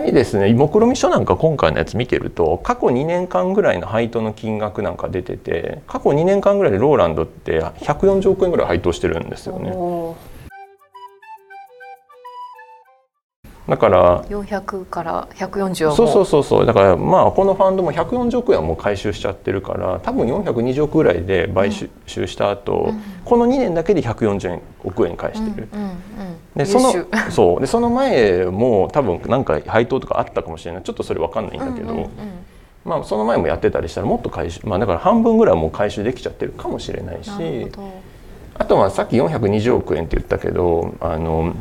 際ですね目論見書なんか今回のやつ見てると過去2年間ぐらいの配当の金額なんか出てて過去2年間ぐらいでローランドって140億円ぐらい配当してるんですよね。だから400から140億そうそうそうそう。だからまあこのファンドも140億円はもう回収しちゃってるから多分420億ぐらいで買収した後、うん、この2年だけで140億円返してる、うんうんうん、でその そう。でその前も多分なんか配当とかあったかもしれない。ちょっとそれ分かんないんだけど、うんうんうん、まあその前もやってたりしたらもっと回収まあだから半分ぐらいはもう回収できちゃってるかもしれないし。あとはさっき420億円って言ったけどあの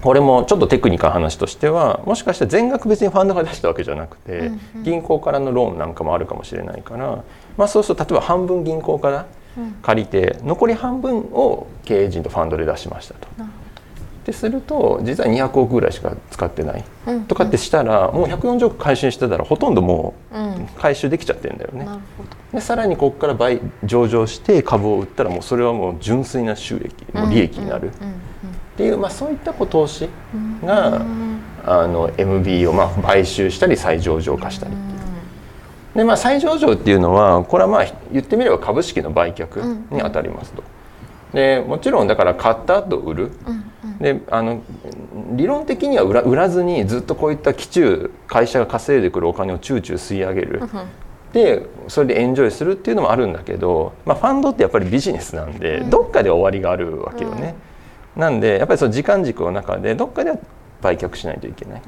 これもちょっとテクニカル話としてはもしかしたら全額別にファンドが出したわけじゃなくて、うんうん、銀行からのローンなんかもあるかもしれないから、まあ、そうすると例えば半分銀行から借りて、残り半分を経営陣とファンドで出しましたと。ってすると実は200億ぐらいしか使ってない、うん、とかってしたらもう140億回収してたらほとんどもう回収できちゃってるんだよね。うん、でさらにここから倍上場して株を売ったらもうそれはもう純粋な収益もう利益になる。うんっていう、まあ、そういった投資が、あの MB をまあ買収したり再上場化したりっていう。でまあ、再上場っていうのはこれはまあ言ってみれば株式の売却にあたりますと。でもちろんだから買った後売る、であの理論的には売ら売らずにずっとこういった基中会社が稼いでくるお金をチューチュー吸い上げる、でそれでエンジョイするっていうのもあるんだけど、まあ、ファンドってやっぱりビジネスなんで、どっかで終わりがあるわけよね。なんでやっぱりその時間軸の中でどっかでは売却しないといけない。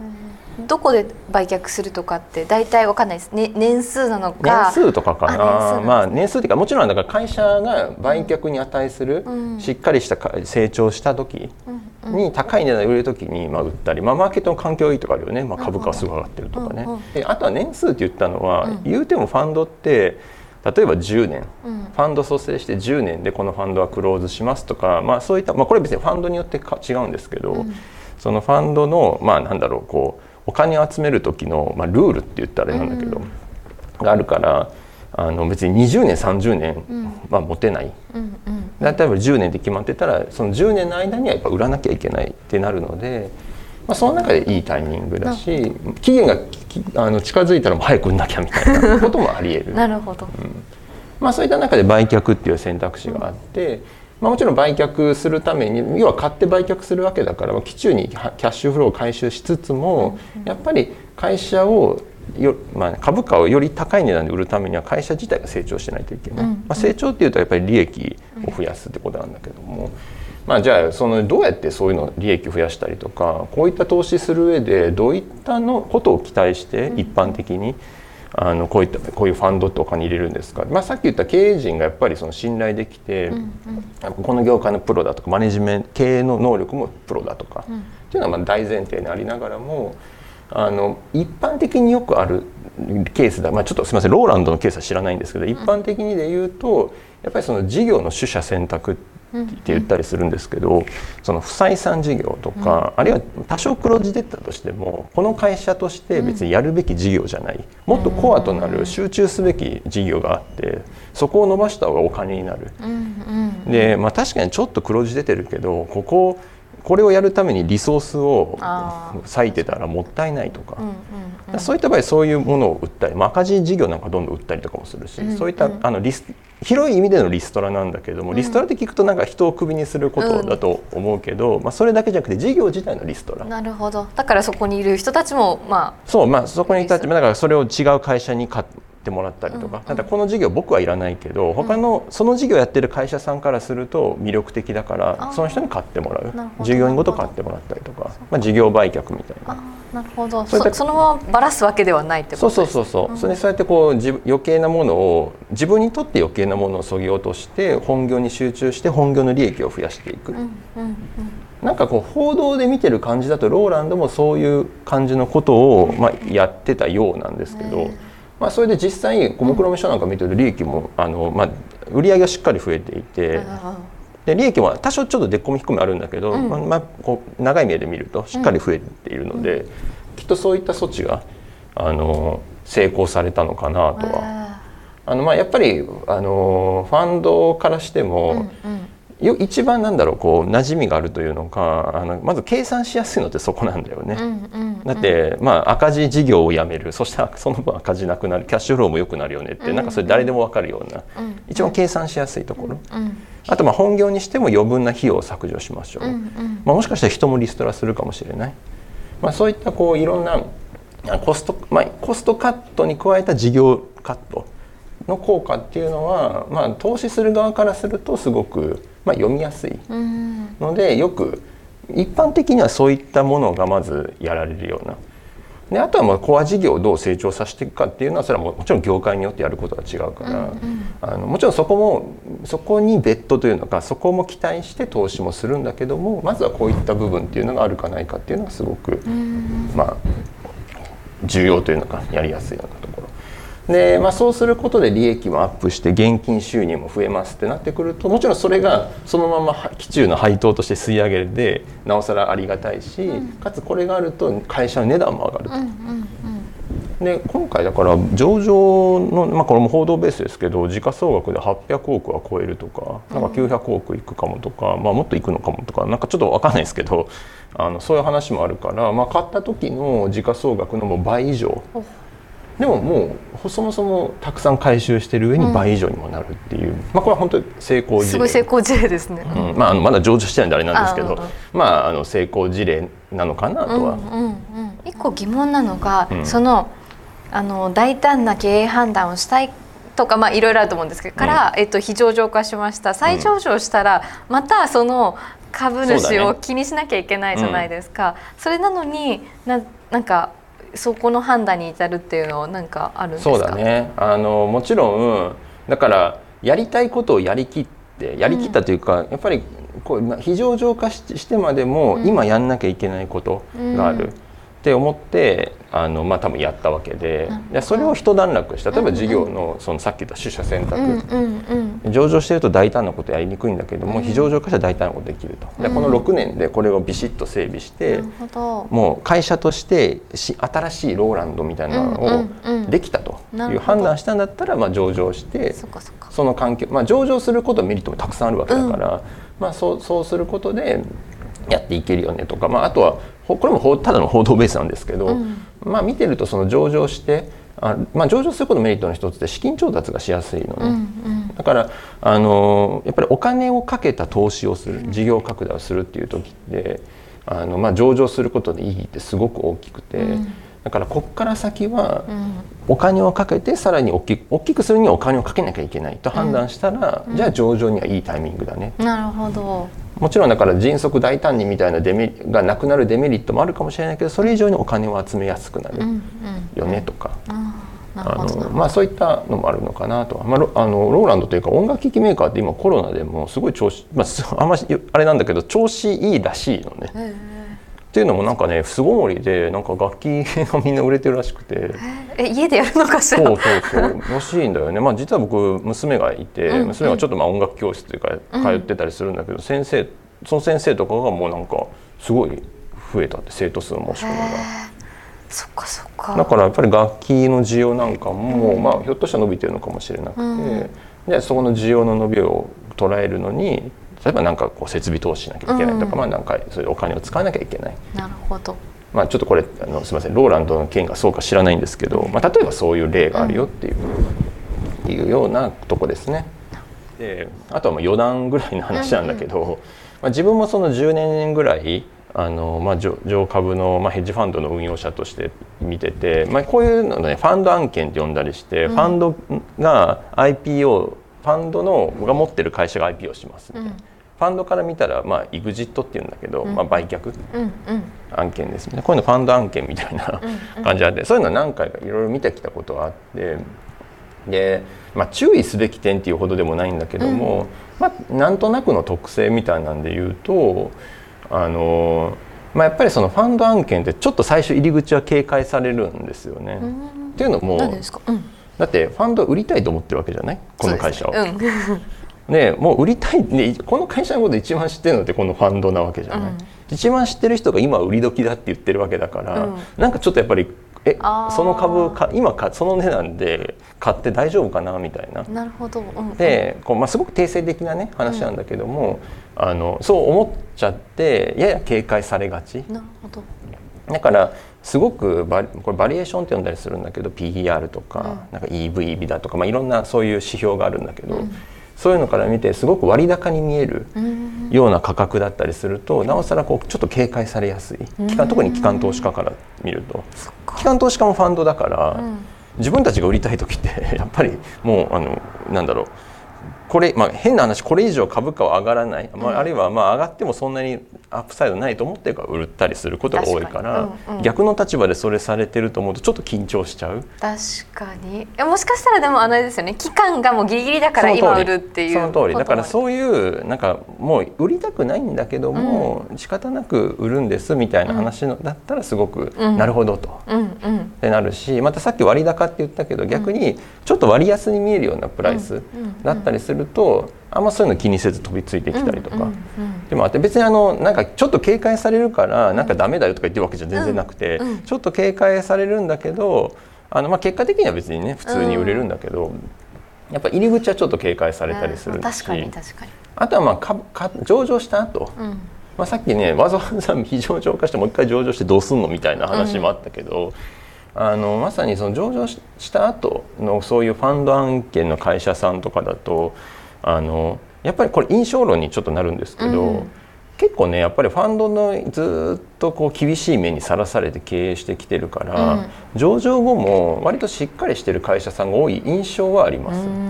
どこで売却するとかって大体わかんないです、ね、年数なのか。年数とかかな。あまあ年数っていうかもちろんだから会社が売却に値する、うん、しっかりした成長した時に高い値段で売れる時にまあ売ったり、まあ、マーケットの環境いいとかあるよね、まあ、株価がすごい上がってるとかね、であとは年数って言ったのは、うん、言うてもファンドって例えば10年、うん、ファンド蘇生して10年でこのファンドはクローズしますとか、まあ、そういった、まあ、これ別にファンドによって違うんですけど、うん、そのファンドのまあなんだろうこうお金を集める時の、まあ、ルールって言ったらあれなんだけど、うん、があるからあの別に20年30年、まあ、持てない、うんうん、例えば10年で決まってたらその10年の間にはやっぱ売らなきゃいけないってなるので。まあ、その中でいいタイミングだし期限があの近づいたらもう早く売んなきゃみたいな こともありえる。なるほど、うん。まあ、そういった中で売却っていう選択肢があって、まあ、もちろん売却するために要は買って売却するわけだから基中にキャッシュフローを回収しつつもやっぱり会社をよ、まあ、株価をより高い値段で売るためには会社自体が成長しないといけない、まあ、成長っていうとやっぱり利益を増やすってことなんだけども。まあ、じゃあそのどうやってそういうの利益を増やしたりとかこういった投資する上でどういったのことを期待して一般的にあのこういったこういうファンドってお金入れるんですか、まあ、さっき言った経営陣がやっぱりその信頼できて、うんうん、この業界のプロだとかマネジメント経営の能力もプロだとか、うん、っていうのはまあ大前提にありながらもあの一般的によくあるケースだ、まあ、ちょっとすみませんローランドのケースは知らないんですけど一般的にで言うとやっぱりその事業の取捨選択って言ったりするんですけどその不採算事業とか、あるいは多少黒字出たとしてもこの会社として別にやるべき事業じゃない。もっとコアとなる集中すべき事業があってそこを伸ばした方がお金になる。で、まあ、確かにちょっと黒字出てるけどこここれをやるためにリソースを割いてたらもったいないとか、そういった場合そういうものを売ったり、まあ、赤字事業なんかどんどん売ったりとかもするし、そういったあのリス広い意味でのリストラなんだけども、リストラって聞くとなんか人をクビにすることだと思うけど、まあ、それだけじゃなくて事業自体のリストラ。なるほど。だからそこにいる人たちもまあそうまあそこにいたちもだからそれを違う会社に買ってもらったりとか、うん。だこの事業僕はいらないけど他のその事業やってる会社さんからすると魅力的だからその人に買ってもらう。従業員ごと買ってもらったりとか、まあ、事業売却みたいな。なるほど。そそのままばらすわけではないってことそうそうそうそう、うん、それそうやってこう余計なものを自分にとって余計なものをそぎ落として本業に集中して本業の利益を増やしていく、うんうんうん、なんかこう報道で見てる感じだとローランドもそういう感じのことを、まあ、やってたようなんですけど。まあ、それで実際目論見書なんか見てると利益もあの、まあ、売り上げがしっかり増えていて。で利益は多少ちょっとでっこみ引っ込みあるんだけど、うん、まあ、まあ、こう長い目で見るとしっかり増えているので、うん、きっとそういった措置があの成功されたのかなとは。あのまあやっぱりあのファンドからしても、うんうん、一番なんだろうこう馴染みがあるというのかあのまず計算しやすいのってそこなんだよね。うんうんだって、まあ、赤字事業をやめる。そしたらその分赤字なくなる。キャッシュフローも良くなるよねって、うんなんかそれ誰でも分かるような、うん一番計算しやすいところ、うん。あとまあ本業にしても余分な費用を削除しましょう、うんうん。まあ、もしかしたら人もリストラするかもしれない、まあ、そういったこういろんなあコスト、まあ、コストカットに加えた事業カットの効果っていうのは、まあ、投資する側からするとすごく、まあ、読みやすいうんのでよく一般的にはそういったものがまずやられるような。であとはまあコア事業をどう成長させていくかっていうのはそれはももちろん業界によってやることは違うから、あのもちろんそこもそこに別途というのかそこも期待して投資もするんだけどもまずはこういった部分っていうのがあるかないかっていうのはすごく、まあ重要というのかやりやすいようなところ。でまあ、そうすることで利益もアップして現金収入も増えますってなってくるともちろんそれがそのままは期中の配当として吸い上げるでなおさらありがたいし、かつこれがあると会社の値段も上がると。うんうんで今回だから上場の、まあ、これも報道ベースですけど時価総額で800億は超えるとかなんか900億いくかもとか、まあ、もっといくのかもとかなんかちょっと分かんないですけどあのそういう話もあるから、まあ、買った時の時価総額のもう倍以上おでももうそもそもたくさん回収してる上に倍以上にもなるっていう、まあ、これは本当に成功うんす事例ごい成功事例ですね。うん。まあ、あのまだ上場してないんであれなんですけどまあ、あの成功事例なのかなとは。うんうんうん、一個疑問なのが、うん。そのあの大胆な経営判断をしたいとかまあいろいろあると思うんですけどから、えっと、非上場化しました。再上場したら、またその株主を気にしなきゃいけないじゃないですか。そ,、れなのにななんかそこの判断に至るっていうのはなんかあるんですか？そうだね。あのもちろんだからやりたいことをやりきってやりきったというか、やっぱりこうまあ非常上化ししてまでも、うん。今やんなきゃいけないことがある。うんって思ってあの、まあ、多分やったわけででそれを一段落した例えば事業のそのさっき言った取捨選択、上場してると大胆なことやりにくいんだけども、うん。非上場化したら大胆なことできると。でうん。この6年でこれをビシッと整備して、もう会社としてし新しいローランドみたいなのをできたという判断したんだったらまあ上場してその環境、まあ、上場することメリットもたくさんあるわけだから、まあ、そうそうすることでやっていけるよねとか、まあ、あとはほこれもほただの報道ベースなんですけど、うん。まあ、見てるとその上場してあ、まあ、上場することのメリットの一つで資金調達がしやすいのね。うんうん。だからあのやっぱりお金をかけた投資をする事業拡大をするっていう時ってあの、まあ、上場することで意義ってすごく大きくて、うん。だからこっから先はうん。お金をかけてさらに大きく大きくするにはお金をかけなきゃいけないと判断したら、じゃあ上場にはいいタイミングだね。なるほどもちろんだから迅速大胆にみたいなデメリがなくなるデメリットもあるかもしれないけどそれ以上にお金を集めやすくなるよねとか。あのまあ、そういったのもあるのかなと、まあ、ロあのローランドというか音楽機器メーカーって今コロナでもすごい調子、まあ、す あんまりあれなんだけど調子いいらしいのね。へっていうのもなんかね巣ごもりでなんか楽器がみんな売れてるらしくて。ーえ家でやるのかしら？そうそうそう。らしいんだよね、まあ、実は僕娘がいて、うん娘がちょっとまあ音楽教室というかうん。通ってたりするんだけど、先生その先生とかがもうなんかすごい増えたって生徒数の申し込みが。へー。そっかそっか。だからやっぱり楽器の需要なんかも、まあ、ひょっとしたら伸びてるのかもしれなくて、うん。でそこの需要の伸びを捉えるのに例えばなんかこう設備投資しなきゃいけないとか、うんまあ、なんかそういうお金を使わなきゃいけない、なるほど。まあ、ちょっとこれあのすみませんローランドの件がそうか知らないんですけど、まあ、例えばそういう例があるよっていう,、っていうようなとこですね。であとはまあ余談ぐらいの話なんだけど、まあ、自分もその10年ぐらいあの、まあ、上上株の、まあ、ヘッジファンドの運用者として見てて、まあ、こういうのねファンド案件って呼んだりして、うん。ファンドが IPO ファンドのが持ってる会社が IPO しますみたいな、うん。ファンドから見たら、まあ、エグジットっていうんだけど、うん。まあ、売却？案件ですねこういうのファンド案件みたいなうん感じあって、そういうのは何回かいろいろ見てきたことがあって。で、まあ、注意すべき点っていうほどでもないんだけども、まあ、なんとなくの特性みたいなんで言うとあの、まあ、やっぱりそのファンド案件ってちょっと最初入り口は警戒されるんですよね。うん。っていうのも何ですか？うんだってファンド売りたいと思ってるわけじゃない？この会社を。ね。ねもう売りたいでこの会社のこと一番知ってるのってこのファンドなわけじゃない、うん。一番知ってる人が今売り時だって言ってるわけだから、うん。なんかちょっとやっぱりえその株か今かその値段で買って大丈夫かなみたいな。うんなるほど。うん。でこう、まあ、すごく定性的なね話なんだけども、あのそう思っちゃってやや警戒されがち。なるほど。だからすごくバリこれバリエーションって呼んだりするんだけど PR とか,、なんか EV だとか、まあ、いろんなそういう指標があるんだけど、そういうのから見てすごく割高に見えるような価格だったりすると、なおさらこうちょっと警戒されやすい。機関特に機関投資家から見ると。機関投資家もファンドだから、自分たちが売りたい時ってやっぱりもうあのなんだろうこれ、まあ、変な話これ以上株価は上がらない、まあ、あるいはまあ上がってもそんなにアップサイドないと思ってるから売ったりすることが多いから、うんうん、逆の立場でそれされてると思うとちょっと緊張しちゃう。確かに。もしかしたらでもあのですよね。期間がもうギリギリだから今売るっていうその通り。だからそういうなんかもう売りたくないんだけども、うん、仕方なく売るんですみたいな話の、だったらすごく、なるほどと、うんうん、ってなるしまたさっき割高って言ったけど逆にちょっと割安に見えるようなプライスだったりすると、あんまそういうの気にせず飛びついてきたりとか、でもあって別にあのなんかちょっと警戒されるからなんかダメだよとか言ってるわけじゃ全然なくて、ちょっと警戒されるんだけどあのまあ結果的には別にね普通に売れるんだけど、やっぱ入り口はちょっと警戒されたりするし、あとはまあかか上場した後、まあさっきねわざわざ非上場化してもう一回上場してどうすんのみたいな話もあったけど。あのまさにその上場した後のそういうファンド案件の会社さんとかだとあのやっぱりこれ印象論にちょっとなるんですけど、うん、結構ねやっぱりファンドのずっとこう厳しい目にさらされて経営してきてるから、うん、上場後も割としっかりしてる会社さんが多い印象はあります。うん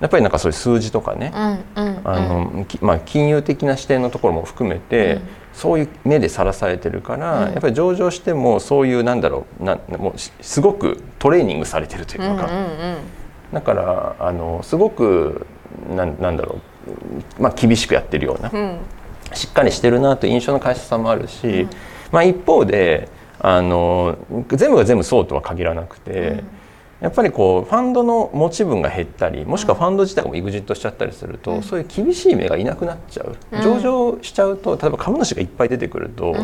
やっぱりなんかそういう数字とかね、あのまあ、金融的な視点のところも含めて、そういう目でさらされてるから、やっぱり上場してもそういうなんだろうなもうすごくトレーニングされてるというか、だからあのすごくなんなんだろう、まあ、厳しくやってるような、うん、しっかりしてるなという印象の会社さんもあるし、うん、まあ、一方であの全部が全部そうとは限らなくて、うん、やっぱりこうファンドの持ち分が減ったりもしくはファンド自体もエグジットしちゃったりすると、そういう厳しい目がいなくなっちゃう、上場しちゃうと例えば株主がいっぱい出てくると、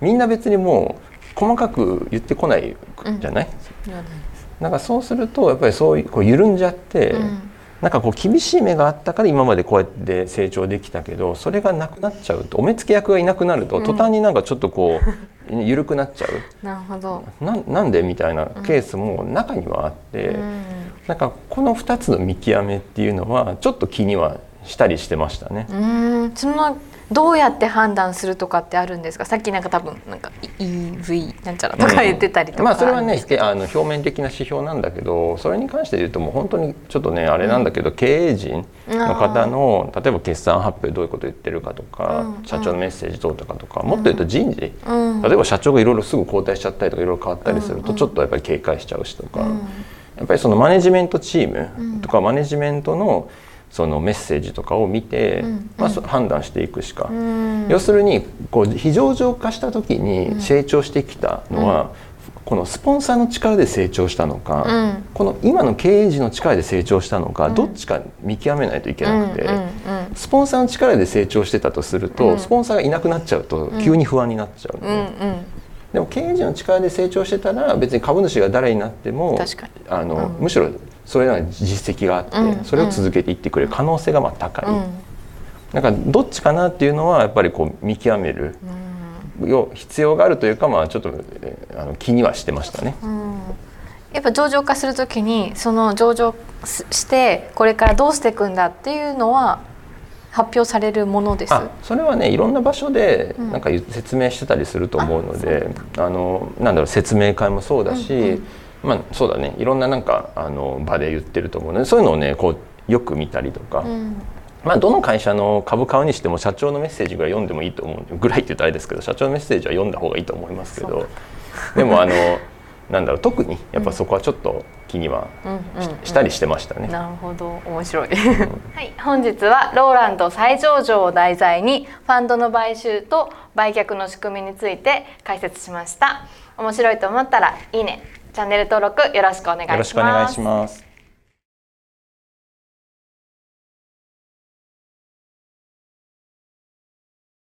みんな別にもう細かく言ってこないじゃない、なんかそうするとやっぱりそういうこう緩んじゃって。なんかこう厳しい目があったから今までこうやって成長できたけどそれがなくなっちゃうとお目付け役がいなくなると途端になんかちょっとこう、うん、緩くなっちゃう？なるほど。ななんでみたいなケースも中にはあって、うん、なんかこの2つの見極めっていうのはちょっと気にはしたりしてましたね。うんそのどうやって判断するとかってあるんですか？さっきなんか多分なんか EV なんちゃらとか言ってたりとか、うん、まあそれはねあの表面的な指標なんだけどそれに関して言うともう本当にちょっとねあれなんだけど、うん、経営陣の方の例えば決算発表どういうこと言ってるかとか、うん、社長のメッセージどうとかとか、もっと言うと人事、例えば社長がいろいろすぐ交代しちゃったりとかいろいろ変わったりするとちょっとやっぱり警戒しちゃうしとか、やっぱりそのマネジメントチームとかマネジメントのそのメッセージとかを見て、まあ、判断していくしか、要するにこう非上場化した時に成長してきたのは、このスポンサーの力で成長したのか、うん、この今の経営陣の力で成長したのか、うん、どっちか見極めないといけなくて、スポンサーの力で成長してたとすると、うん、スポンサーがいなくなっちゃうと急に不安になっちゃう、ね、で。も経営陣の力で成長してたら別に株主が誰になってもあの、むしろそれなりに実績があって、それを続けていってくれる可能性がまあ高い、だからどっちかなっていうのはやっぱりこう見極める、よ必要があるというかまあちょっとあの気にはしてましたね。やっぱ上場化するときにその上場してこれからどうしていくんだっていうのは発表されるものです。それはねいろんな場所でなんか説明してたりすると思うので、うん、あのなんだろう説明会もそうだし、うんうんまあそうだね。いろんななんかあの場で言ってると思うのでそういうのをねこうよく見たりとか、うん、まあどの会社の株買うにしても社長のメッセージぐらい読んでもいいと思うぐらいって言うとあれですけど社長のメッセージは読んだ方がいいと思いますけど。でもあの なんだろう特にやっぱそこはちょっと気にはしたりしてましたね。なるほど。面白い、はい、本日はローランド再上場を題材にファンドの買収と売却の仕組みについて解説しました。面白いと思ったらいいねチャンネル登録よろしくお願いします。